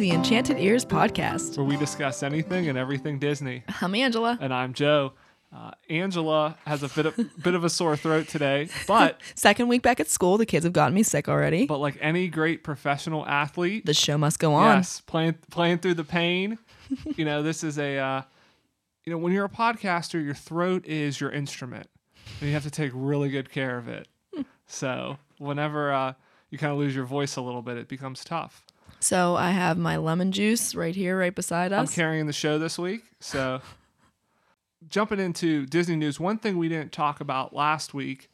To the Enchanted Ears podcast. where we discuss anything and everything Disney. I'm Angela. And I'm Joe. Uh, Angela has a bit of bit of a sore throat today, but Second week back at school. The kids have gotten me sick already. but like any great professional athlete, the show must go on. yes, playing playing through the pain. you know, this is a uh, you know when you're a podcaster, your throat is your instrument, and you have to take really good care of it. so whenever uh, you kind of lose your voice a little bit, it becomes tough. So I have my lemon juice right here, right beside us. I'm carrying the show this week. So, jumping into Disney news, one thing we didn't talk about last week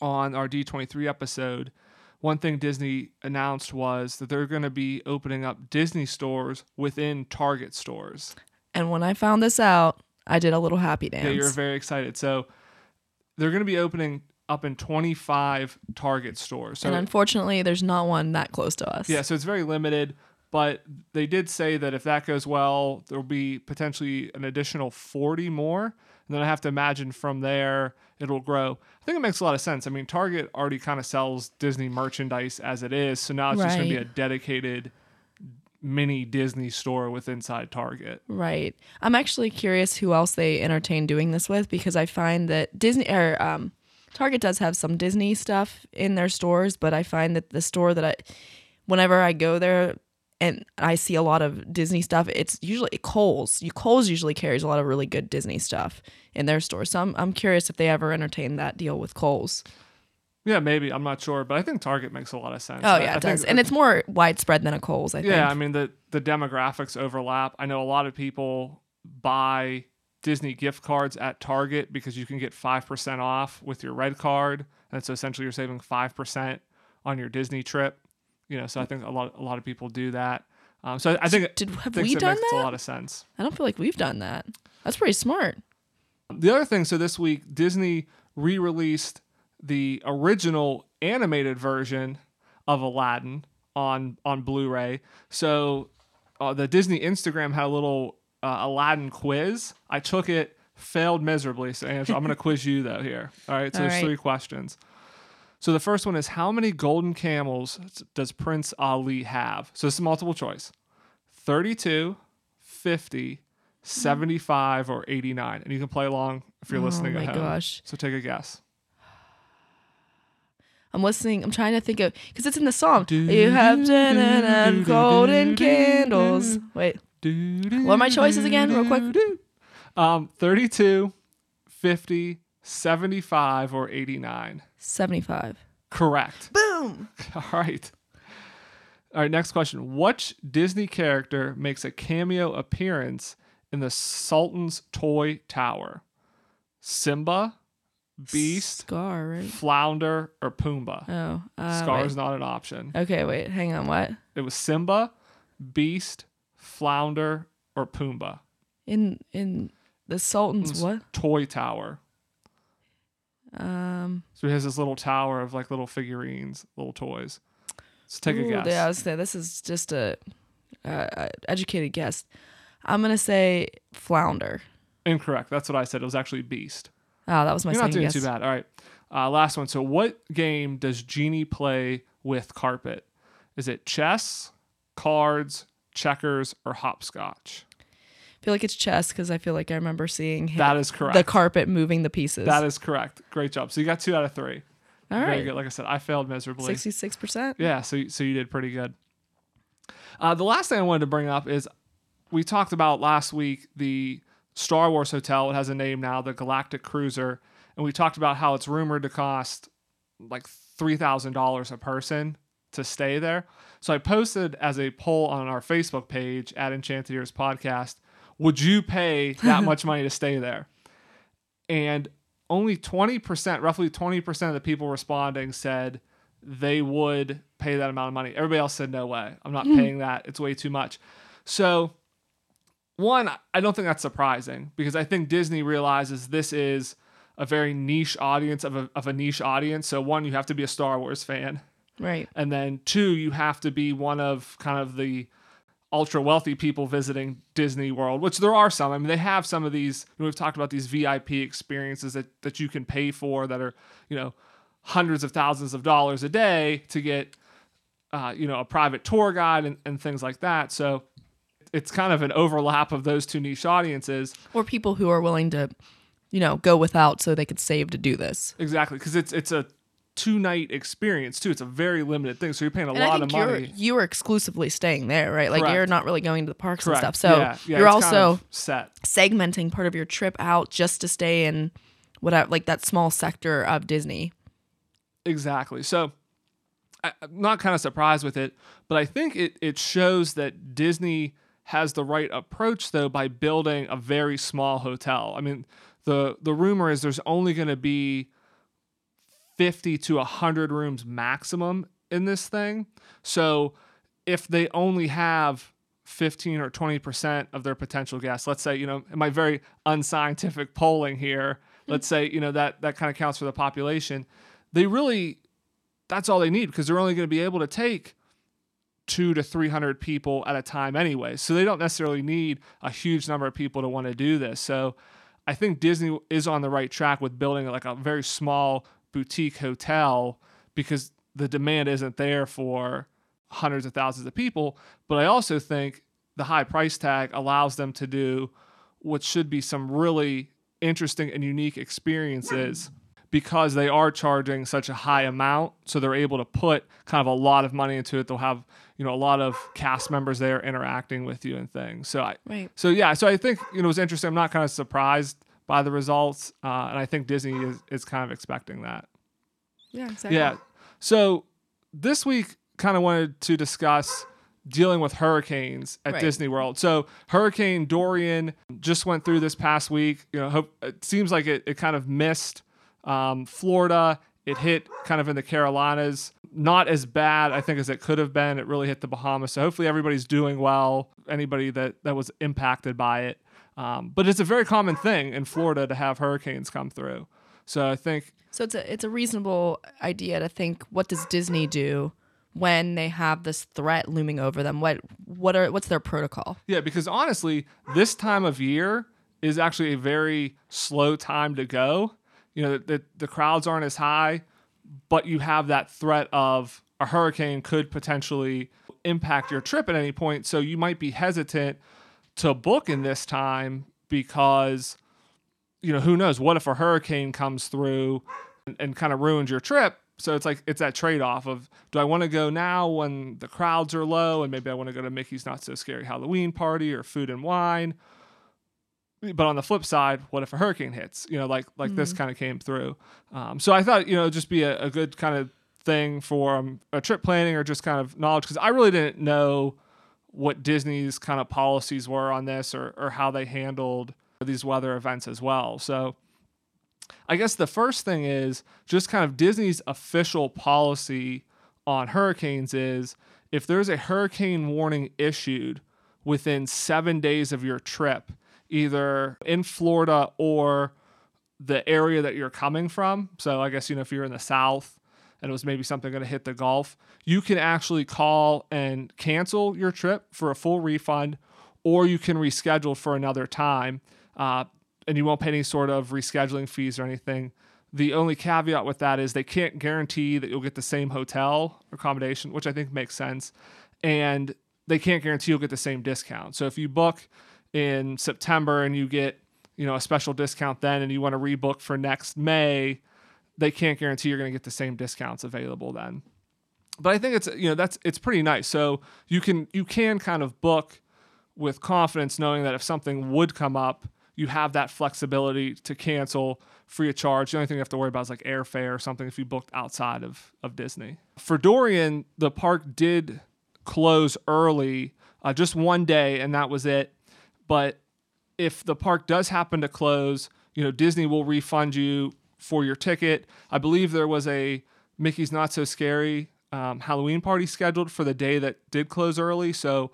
on our D23 episode, one thing Disney announced was that they're going to be opening up Disney stores within Target stores. and when I found this out, I did a little happy dance. Yeah, you're very excited. So, they're going to be opening up in 25 Target stores. So, and unfortunately, there's not one that close to us. Yeah, so it's very limited, but they did say that if that goes well, there'll be potentially an additional 40 more. And then I have to imagine from there it'll grow. I think it makes a lot of sense. I mean, Target already kind of sells Disney merchandise as it is, so now it's just going to be a dedicated mini Disney store with inside Target. Right. I'm actually curious who else they entertain doing this with because I find that Disney or um, Target does have some Disney stuff in their stores, but I find that the store that I, whenever I go there and I see a lot of Disney stuff, it's usually Kohl's. You Kohl's usually carries a lot of really good Disney stuff in their store. So I'm I'm curious if they ever entertain that deal with Kohl's. Yeah, maybe. I'm not sure, but I think Target makes a lot of sense. Oh yeah, I it does, and it's more widespread than a Kohl's. I think. Yeah, I mean the the demographics overlap. I know a lot of people buy Disney gift cards at Target because you can get five percent off with your red card, and so essentially you're saving five percent on your Disney trip. You know, so I think a lot a lot of people do that. Um, so I think it Did have we done makes a lot of sense. I don't feel like we've done that. That's pretty smart. The other thing, so this week Disney re-released the original animated version of Aladdin on on Blu-ray. So uh, the Disney Instagram had a little uh, Aladdin quiz. I took it, failed miserably. So I'm going to quiz you though here. All right. So All there's right. three questions. So the first one is how many golden camels does Prince Ali have? So this is multiple choice. 32, 50, 75 or 89. And you can play along if you're listening oh my at home. gosh. So take a guess. I'm listening. I'm trying to think of because it's in the song. You have ten and golden candles. Wait, what are my choices again, real quick? Um, 32, 50, 75 or 89. seventy-five. Correct. Boom. All right. All right, next question. Which Disney character makes a cameo appearance in the Sultan's Toy Tower? Simba, Beast, Scar, right? Flounder, or Pumbaa? Oh, uh, Scar is not an option. Okay, wait. Hang on. What It was Simba, Beast, Flounder, or Pumbaa. in in the Sultan's what? Toy Tower. Um. So he has this little tower of like little figurines, little toys. Let's take a ooh, guess. Yeah, I was gonna this is just a, uh, educated guess. I'm gonna say flounder. Incorrect. That's what I said. It was actually Beast. Oh, that was my You're not doing guess. too bad. All right. Uh, last one. So, what game does Genie play with carpet? Is it chess, cards, checkers, or hopscotch? I feel like it's chess because I feel like I remember seeing him, That is correct. the carpet moving the pieces. that is correct. Great job. So you got two out of three. All Very right. good. Like I said, I failed miserably. Sixty-six percent. Yeah, so so you did pretty good. Uh, the last thing I wanted to bring up is we talked about last week the Star Wars hotel. It has a name now, the Galactic Cruiser, and we talked about how it's rumored to cost like three thousand dollars a person to stay there. So I posted as a poll on our Facebook page at Enchanted Ears Podcast: Would you pay that much money to stay there? And only 20%, roughly 20% of the people responding said they would pay that amount of money. Everybody else said, no way. I'm not hmm. paying that. It's way too much. So, one, I don't think that's surprising because I think Disney realizes this is a very niche audience of a, of a niche audience. So, one, you have to be a Star Wars fan. Right. And then two, you have to be one of kind of the ultra wealthy people visiting Disney World, which there are some. I mean, they have some of these. You know, we've talked about these VIP experiences that, that you can pay for that are, you know, hundreds of thousands of dollars a day to get uh, you know, a private tour guide and, and things like that. So it's kind of an overlap of those two niche audiences. Or people who are willing to, you know, go without so they could save to do this. Exactly, because it's it's a two night experience too. It's a very limited thing, so you're paying a And lot of you're money. you are exclusively staying there, right? Like you're not really going to the parks Correct. and stuff. So Yeah, yeah, you're it's kind also of set. segmenting part of your trip out just to stay in whatever like that small sector of Disney. Exactly. So I, I'm not kind of surprised with it, but I think it it shows that Disney has the right approach though by building a very small hotel. I mean, the the rumor is there's only going to be 50 to 100 rooms maximum in this thing. So if they only have 15 or 20% of their potential guests, let's say, you know, in my very unscientific polling here, hmm. let's say, you know, that that kind of counts for the population, they really that's all they need because they're only going to be able to take two to 300 people at a time anyway. So they don't necessarily need a huge number of people to want to do this. So I think Disney is on the right track with building like a very small boutique hotel because the demand isn't there for hundreds of thousands of people. But I also think the high price tag allows them to do what should be some really interesting and unique experiences because they are charging such a high amount so they're able to put kind of a lot of money into it they'll have you know a lot of cast members there interacting with you and things so i Right. so yeah so i think you know it was interesting i'm not kind of surprised by the results uh, and i think disney is, is kind of expecting that Yeah, exactly. yeah. So this week, kind of wanted to discuss dealing with hurricanes at Right. Disney World. So Hurricane Dorian just went through this past week. You know, hope, it seems like it, it kind of missed um, Florida. It hit kind of in the Carolinas. Not as bad, I think, as it could have been. It really hit the Bahamas. So hopefully everybody's doing well. Anybody that that was impacted by it. Um, but it's a very common thing in Florida to have hurricanes come through. So I think So it's a it's a reasonable idea to think what does Disney do when they have this threat looming over them? What what are what's their protocol? Yeah, because honestly, this time of year is actually a very slow time to go. You know, the, the crowds aren't as high, but you have that threat of a hurricane could potentially impact your trip at any point. So you might be hesitant to book in this time because, you know, who knows? What if a hurricane comes through and, and kind of ruins your trip? So it's like it's that trade off of do I want to go now when the crowds are low and maybe I want to go to Mickey's Not So Scary Halloween party or food and wine. But on the flip side, what if a hurricane hits? You know, like like this kind of came through. Um, so I thought you know just be a, a good kind of thing for um, a trip planning or just kind of knowledge because I really didn't know what Disney's kind of policies were on this or or how they handled these weather events as well. So I guess the first thing is just kind of Disney's official policy on hurricanes is if there's a hurricane warning issued within seven days of your trip, either in Florida or the area that you're coming from. So I guess, you know, if you're in the South and it was maybe something going to hit the Gulf, you can actually call and cancel your trip for a full refund, or you can reschedule for another time. Uh, and you won't pay any sort of rescheduling fees or anything. The only caveat with that is they can't guarantee that you'll get the same hotel accommodation, which I think makes sense. And they can't guarantee you'll get the same discount. So if you book in September and you get, you know, a special discount then and you want to rebook for next May, they can't guarantee you're going to get the same discounts available then. But I think it's you know that's it's pretty nice. So you can you can kind of book with confidence knowing that if something would come up, you have that flexibility to cancel free of charge. The only thing you have to worry about is like airfare or something if you booked outside of, of Disney. For Dorian, the park did close early, uh, just one day, and that was it. But if the park does happen to close, you know, Disney will refund you for your ticket. I believe there was a Mickey's Not So Scary um, Halloween party scheduled for the day that did close early. So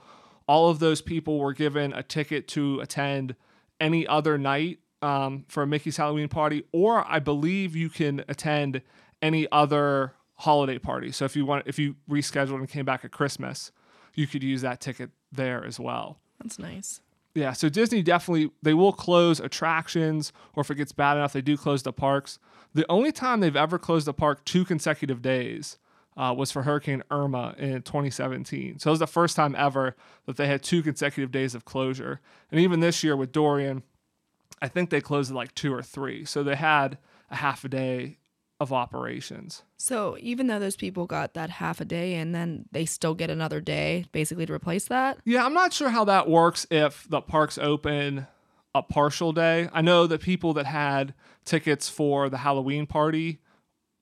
all of those people were given a ticket to attend any other night um, for a Mickey's Halloween party, or I believe you can attend any other holiday party. So if you want, if you rescheduled and came back at Christmas, you could use that ticket there as well. That's nice. Yeah, so Disney definitely they will close attractions, or if it gets bad enough, they do close the parks. The only time they've ever closed a park two consecutive days uh, was for Hurricane Irma in 2017. So it was the first time ever that they had two consecutive days of closure. And even this year with Dorian, I think they closed like two or three. So they had a half a day of operations. So even though those people got that half a day and then they still get another day basically to replace that? Yeah, I'm not sure how that works if the park's open a partial day. I know that people that had tickets for the Halloween party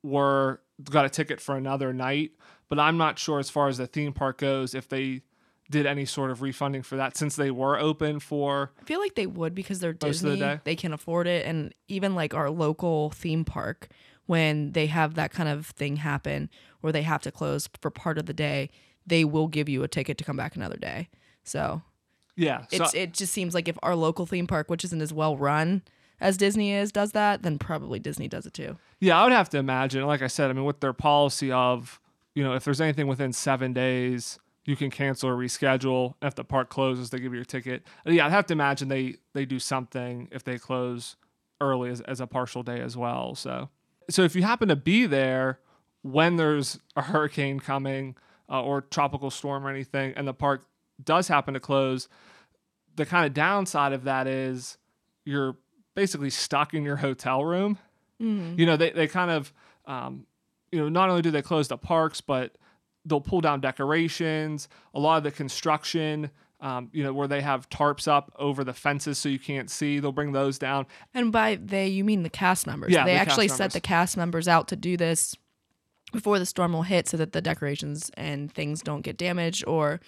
were got a ticket for another night, but I'm not sure as far as the theme park goes if they did any sort of refunding for that since they were open for I feel like they would because they're the Disney. day? They can afford it and even like our local theme park when they have that kind of thing happen where they have to close for part of the day, they will give you a ticket to come back another day. So yeah. So it's it just seems like if our local theme park, which isn't as well run as Disney is, does that, then probably Disney does it too. Yeah, I would have to imagine. Like I said, I mean, with their policy of, you know, if there's anything within seven days, you can cancel or reschedule. If the park closes, they give you your ticket. Uh, Yeah, I'd have to imagine they they do something if they close early as, as a partial day as well. So, so if you happen to be there when there's a hurricane coming uh, or tropical storm or anything, and the park does happen to close, the kind of downside of that is you're basically stuck in your hotel room you know they, they kind of um, you know not only do they close the parks but they'll pull down decorations a lot of the construction um, you know where they have tarps up over the fences so you can't see they'll bring those down. And by they, you mean the cast members. Yeah, they the actually set the cast members out to do this before the storm will hit so that the decorations and things don't get damaged or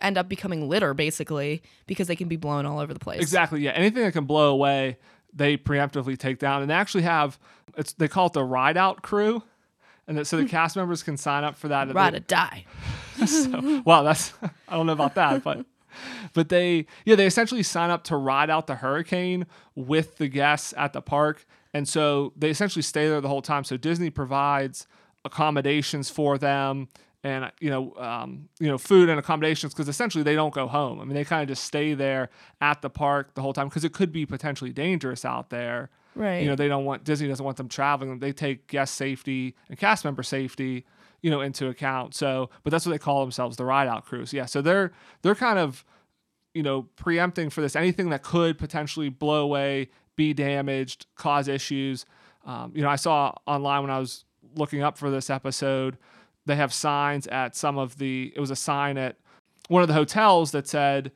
end up becoming litter basically because they can be blown all over the place. exactly yeah. Anything that can blow away they preemptively take down. And they actually have it's they call it the ride out crew and so the cast members can sign up for that Ride or die. so, wow, that's I don't know about that, but but they yeah they essentially sign up to ride out the hurricane with the guests at the park, and so they essentially stay there the whole time. So Disney provides accommodations for them. And you know, um, you know, food and accommodations because essentially they don't go home. I mean, they kind of just stay there at the park the whole time because it could be potentially dangerous out there. Right. You know, they don't want Disney doesn't want them traveling. They take guest safety and cast member safety, you know, into account. So, but that's what they call themselves, the ride out crews. Yeah. So they're they're kind of, you know, preempting for this. Anything that could potentially blow away, be damaged, cause issues. Um, you know, I saw online when I was looking up for this episode, they have signs at some of the. It was a sign at one of the hotels that said,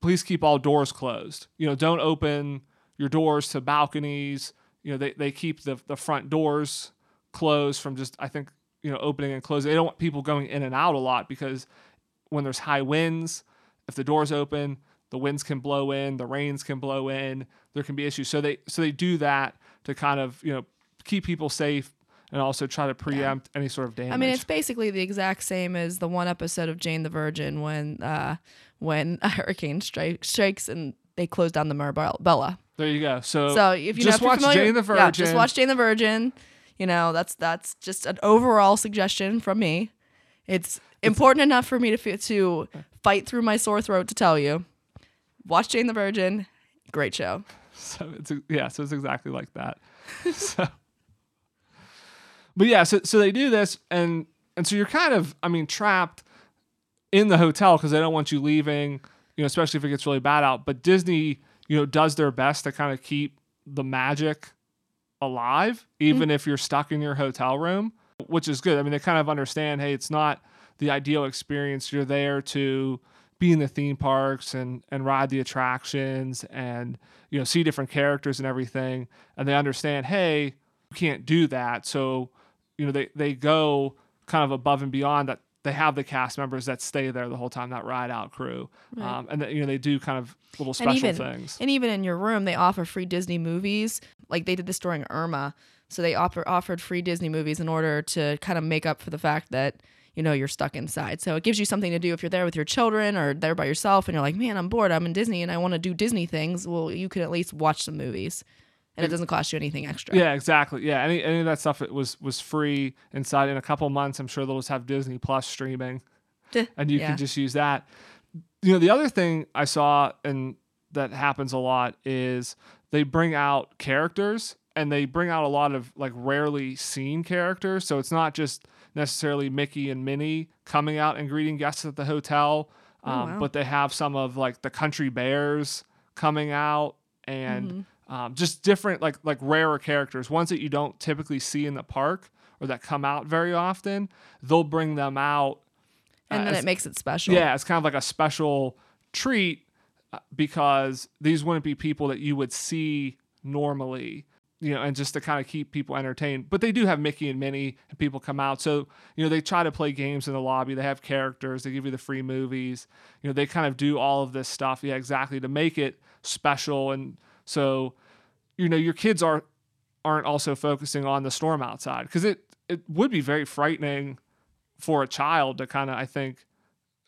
"Please keep all doors closed." You know, don't open your doors to balconies. You know, they, they keep the, the front doors closed from just, I think, you know, opening and closing. They don't want people going in and out a lot because when there's high winds, if the doors open, the winds can blow in, the rains can blow in, there can be issues. So they so they do that to kind of, you know, keep people safe and also try to preempt any sort of damage. I mean, it's basically the exact same as the one episode of Jane the Virgin when uh, when a hurricane strike, strikes and they close down the Marbella. There you go. So, So if you know, just if you're watch familiar- Jane the Virgin. yeah, just watch Jane the Virgin. You know, that's that's just an overall suggestion from me. It's important enough for me to to fight through my sore throat to tell you. Watch Jane the Virgin. Great show. So it's yeah, so it's exactly like that. so, but yeah, so so they do this, and and so you're kind of, I mean, trapped in the hotel because they don't want you leaving. You know, especially if it gets really bad out. But Disney, you know, does their best to kind of keep the magic alive, even mm-hmm. if you're stuck in your hotel room, which is good. I mean, they kind of understand, hey, it's not the ideal experience. You're there to be in the theme parks and and ride the attractions and you know see different characters and everything and they understand hey you can't do that so you know they they go kind of above and beyond that they have the cast members that stay there the whole time that ride out crew um, and that, you know they do kind of little special and even things and even in your room, they offer free Disney movies. Like they did this during Irma, so they offer offered free Disney movies in order to kind of make up for the fact that you know you're stuck inside. So it gives you something to do if you're there with your children or there by yourself, and you're like, man, I'm bored. I'm in Disney and I want to do Disney things. Well, you can at least watch some movies, and it doesn't cost you anything extra. Yeah, exactly. Yeah, any any of that stuff it was was free inside. In a couple months, I'm sure they'll just have Disney Plus streaming, and you Yeah. can just use that. You know, the other thing I saw and that happens a lot is they bring out characters and they bring out a lot of like rarely seen characters. So it's not just necessarily Mickey and Minnie coming out and greeting guests at the hotel, um, Oh, wow. but they have some of like the country bears coming out and Mm-hmm. Um, just different like like rarer characters, ones that you don't typically see in the park or that come out very often. They'll bring them out and then as- it makes it special. yeah, it's kind of like a special treat uh, because these wouldn't be people that you would see normally, you know, and just to kind of keep people entertained. But they do have Mickey and Minnie, and people come out. So, you know, they try to play games in the lobby. They have characters, they give you the free movies. You know, they kind of do all of this stuff, yeah, exactly, to make it special. And so, you know, your kids are aren't also focusing on the storm outside because it it would be very frightening for a child to kind of I think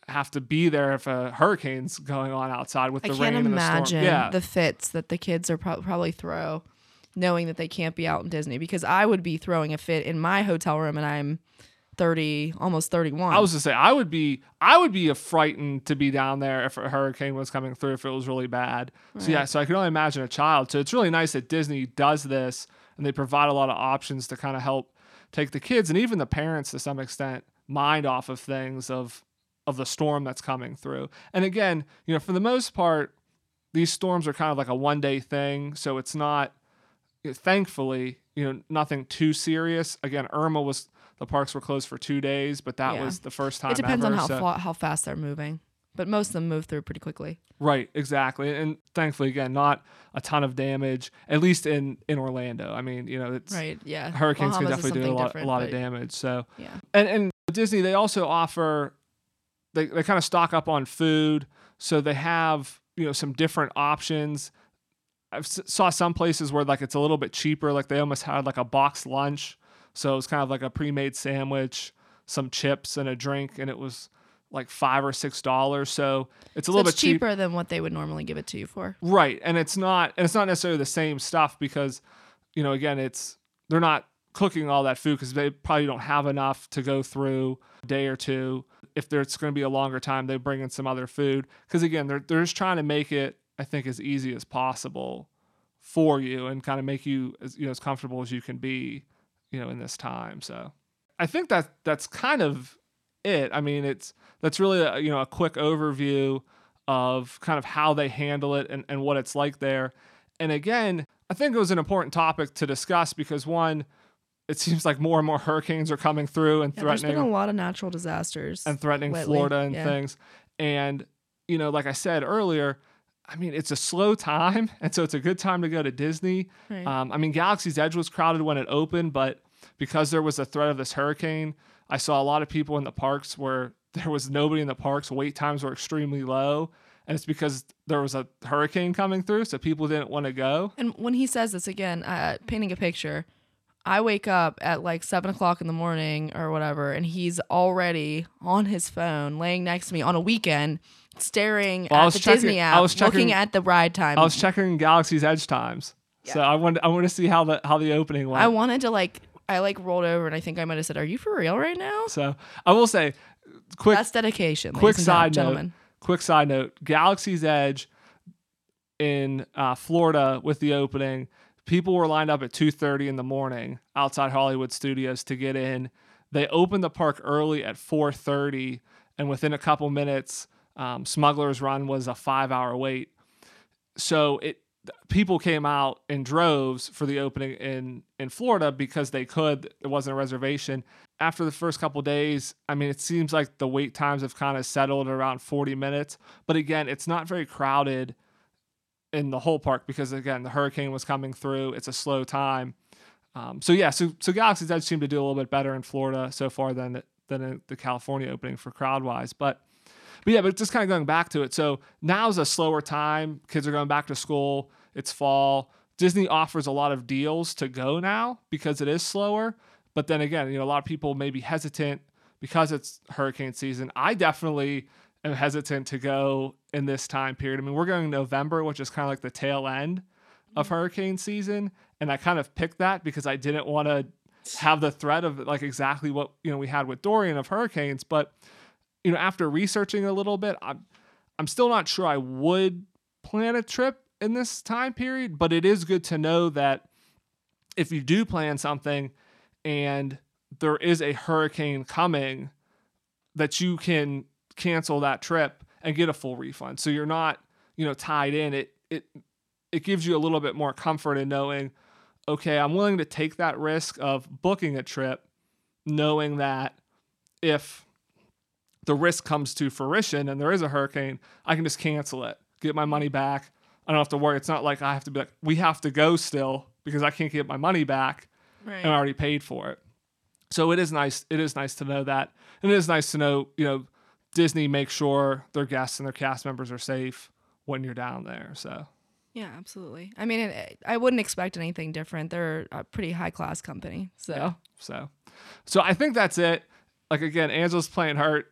have to be there if a hurricane's going on outside with I the rain and the storm. imagine Yeah, the fits that the kids are pro- probably throw, knowing that they can't be out in Disney. Because I would be throwing a fit in my hotel room, and I'm thirty, almost thirty-one. I was to say I would be I would be frightened to be down there if a hurricane was coming through if it was really bad. So yeah, so I can only imagine a child. So it's really nice that Disney does this and they provide a lot of options to kind of help take the kids and even the parents to some extent mind off of things of of the storm that's coming through. And again, you know, for the most part, these storms are kind of like a one day thing, so it's not thankfully, you know, nothing too serious. Again, Irma was the parks were closed for two days, but that Yeah. was the first time. it depends ever, on how so- fa- how fast they're moving, but most of them move through pretty quickly. Right, exactly, and thankfully, again, not a ton of damage, at least in in Orlando. I mean, you know, it's Right? Yeah. hurricanes can Bahamas is definitely do a lot, a lot of damage. So, Yeah. and and Disney they also offer they they kind of stock up on food, so they have you know some different options. I saw some places where like it's a little bit cheaper, like they almost had like a box lunch, so it was kind of like a pre-made sandwich, some chips and a drink, and it was like five or six dollars. So it's a So little it's bit cheap. cheaper than what they would normally give it to you for. Right. And it's not and it's not necessarily the same stuff because, you know, again, it's they're not cooking all that food because they probably don't have enough to go through a day or two. If there's going to be a longer time, they bring in some other food. Because again, they're they're just trying to make it, I think, as easy as possible for you and kind of make you as you know as comfortable as you can be, you know, in this time. So I think that that's kind of it. I mean, it's that's really a, you know a quick overview of kind of how they handle it and, and what it's like there. And again, I think it was an important topic to discuss because one, it seems like more and more hurricanes are coming through and Yeah, there's threatening been a lot of natural disasters. and threatening lately. Florida and Yeah. things. And, you know, like I said earlier, I mean, it's a slow time. And so it's a good time to go to Disney. Right. Um, I mean, Galaxy's Edge was crowded when it opened, but because there was a threat of this hurricane, I saw a lot of people in the parks where there was nobody in the parks. Wait times were extremely low. And it's because there was a hurricane coming through. So people didn't want to go. And when he says this again, uh, painting a picture, I wake up at like seven o'clock in the morning or whatever, and he's already on his phone, laying next to me on a weekend, staring Well, at the checking- Disney I app, was looking checking- at the ride time. I was checking Galaxy's Edge times. So I wanted I want to see how the how the opening went. I wanted to like, I like rolled over, and I think I might have said, "Are you for real right now?" so I will say, quick That's dedication. quick side gentlemen. note. Quick side note: Galaxy's Edge in uh, Florida with the opening, people were lined up at 2:30 in the morning outside Hollywood Studios to get in. They opened the park early at 4:30, and within a couple minutes, um, Smuggler's Run was a five-hour wait. So it people came out in droves for the opening in in Florida because they could. It wasn't a reservation. After the first couple days, I mean, it seems like the wait times have kind of settled around 40 minutes. But again, it's not very crowded in the whole park because again, the hurricane was coming through. It's a slow time. Um, so yeah, so so Galaxy's Edge seem to do a little bit better in Florida so far than than the California opening for crowd wise, but. But yeah, but just kind of going back to it. So now's a slower time. Kids are going back to school. It's fall. Disney offers a lot of deals to go now because it is slower. But then again, you know, a lot of people may be hesitant because it's hurricane season. I definitely am hesitant to go in this time period. I mean, we're going November, which is kind of like the tail end of mm-hmm. hurricane season. And I kind of picked that because I didn't want to have the threat of like exactly what, you know, we had with Dorian of hurricanes. But you know, after researching a little bit, I'm I'm still not sure I would plan a trip in this time period, but it is good to know that if you do plan something and there is a hurricane coming, that you can cancel that trip and get a full refund. So you're not, you know, tied in. It it it gives you a little bit more comfort in knowing, okay, I'm willing to take that risk of booking a trip, knowing that if the risk comes to fruition and there is a hurricane, I can just cancel it, get my money back. I don't have to worry. It's not like I have to be like, we have to go still because I can't get my money back Right. and I already paid for it. So it is nice. It is nice to know that, and it is nice to know, you know, Disney makes sure their guests and their cast members are safe when you're down there. So Yeah, absolutely. I mean, it, I wouldn't expect anything different. They're a pretty high class company. So, So, so I think that's it. Like again, Angela's playing hurt.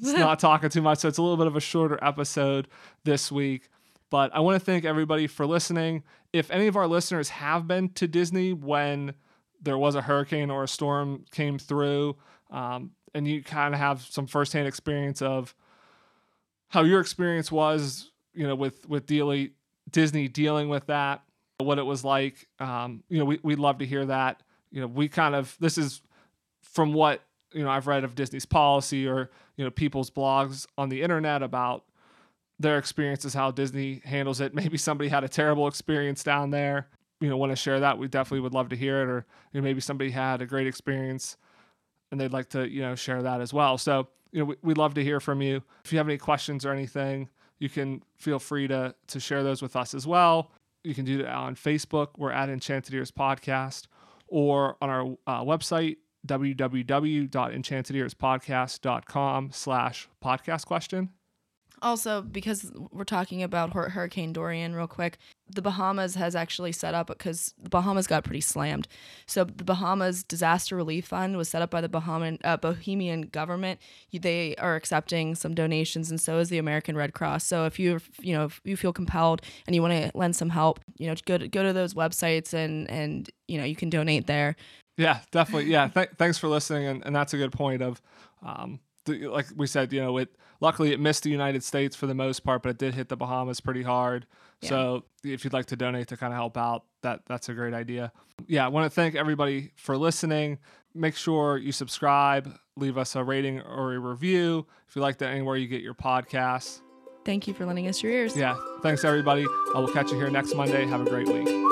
It's not talking too much, so it's a little bit of a shorter episode this week. But I want to thank everybody for listening. If any of our listeners have been to Disney when there was a hurricane or a storm came through, um, and you kind of have some firsthand experience of how your experience was, you know, with with dealing Disney dealing with that, what it was like. Um, you know, we we'd love to hear that. You know, we kind of this is from what you know I've read of Disney's policy or you know people's blogs on the internet about their experiences, how Disney handles it. Maybe somebody had a terrible experience down there. You know, want to share that? We definitely would love to hear it. Or you know, maybe somebody had a great experience and they'd like to you know share that as well. So you know, we, we'd love to hear from you. If you have any questions or anything, you can feel free to to share those with us as well. You can do that on Facebook. We're at Enchanted Ears Podcast, or on our uh, website www.enchantedearspodcast.com slash podcast question. also because we're talking about Hurricane Dorian, real quick, the Bahamas has actually set up because the Bahamas got pretty slammed. So the Bahamas Disaster Relief Fund was set up by the Bahamian uh, Bohemian government. They are accepting some donations, and so is the American Red Cross. So if you you know if you feel compelled and you want to lend some help, you know go to go to those websites and and you know you can donate there. Yeah, definitely. Yeah, th- thanks for listening, and, and that's a good point. Of, um, the, like we said, you know, it luckily it missed the United States for the most part, but it did hit the Bahamas pretty hard. So if you'd like to donate to kind of help out, that that's a great idea. Yeah, I want to thank everybody for listening. Make sure you subscribe, leave us a rating or a review if you like that anywhere you get your podcasts. Thank you for lending us your ears. Yeah, thanks everybody. I will catch you here next Monday. Have a great week.